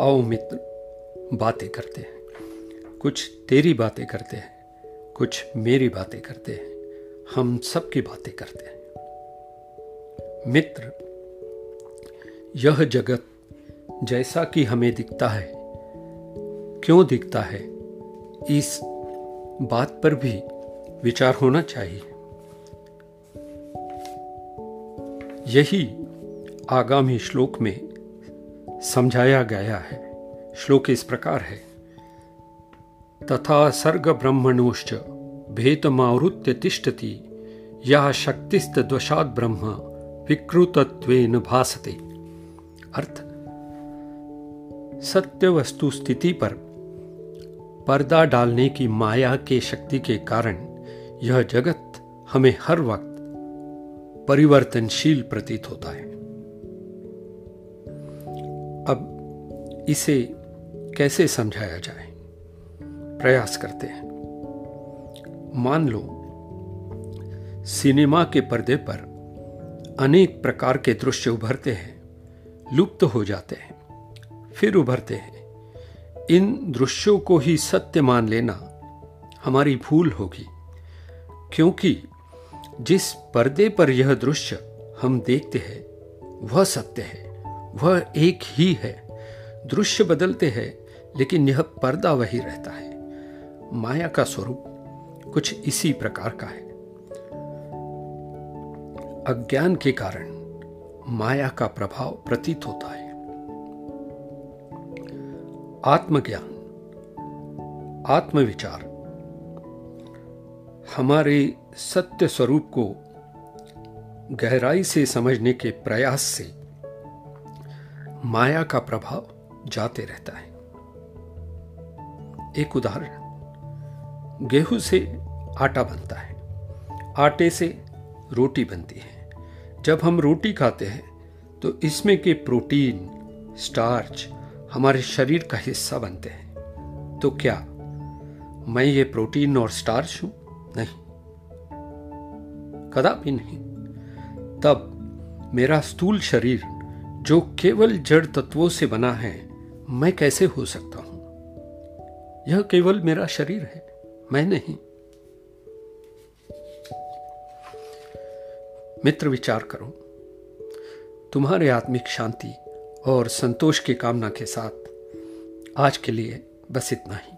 आओ मित्र, बातें करते हैं। कुछ तेरी बातें करते हैं, कुछ मेरी बातें करते हैं। हम सबकी बातें करते हैं। मित्र, यह जगत जैसा कि हमें दिखता है, क्यों दिखता है, इस बात पर भी विचार होना चाहिए। यही आगामी श्लोक में समझाया गया है। श्लोक इस प्रकार है। तथा सर्ग ब्रह्मणोश्च भेदमावृत्य तिष्ठति, या शक्तिस्तद्वशात ब्रह्म विकृतत्वेन भासते। अर्थ सत्य वस्तु स्थिति पर पर्दा डालने की माया के शक्ति के कारण यह जगत हमें हर वक्त परिवर्तनशील प्रतीत होता है। अब इसे कैसे समझाया जाए? प्रयास करते हैं। मान लो, सिनेमा के पर्दे पर अनेक प्रकार के दृश्य उभरते हैं, लुप्त तो हो जाते हैं, फिर उभरते हैं। इन दृश्यों को ही सत्य मान लेना हमारी भूल होगी, क्योंकि जिस पर्दे पर यह दृश्य हम देखते हैं, वह सत्य है। वह एक ही है। दृश्य बदलते हैं, लेकिन यह पर्दा वही रहता है। माया का स्वरूप कुछ इसी प्रकार का है। अज्ञान के कारण माया का प्रभाव प्रतीत होता है। आत्मज्ञान, आत्मविचार, हमारे सत्य स्वरूप को गहराई से समझने के प्रयास से माया का प्रभाव जाते रहता है। एक उदाहरण, गेहूँ से आटा बनता है। आटे से रोटी बनती है। जब हम रोटी खाते हैं तो इसमें के प्रोटीन, स्टार्च हमारे शरीर का हिस्सा बनते हैं। तो क्या मैं ये प्रोटीन और स्टार्च हूँ? नहीं। कदापि नहीं। तब मेरा स्थूल शरीर जो केवल जड़ तत्वों से बना है, मैं कैसे हो सकता हूँ? यह केवल मेरा शरीर है, मैं नहीं। मित्र, विचार करो। तुम्हारे आत्मिक शांति और संतोष की कामना के साथ आज के लिए बस इतना ही।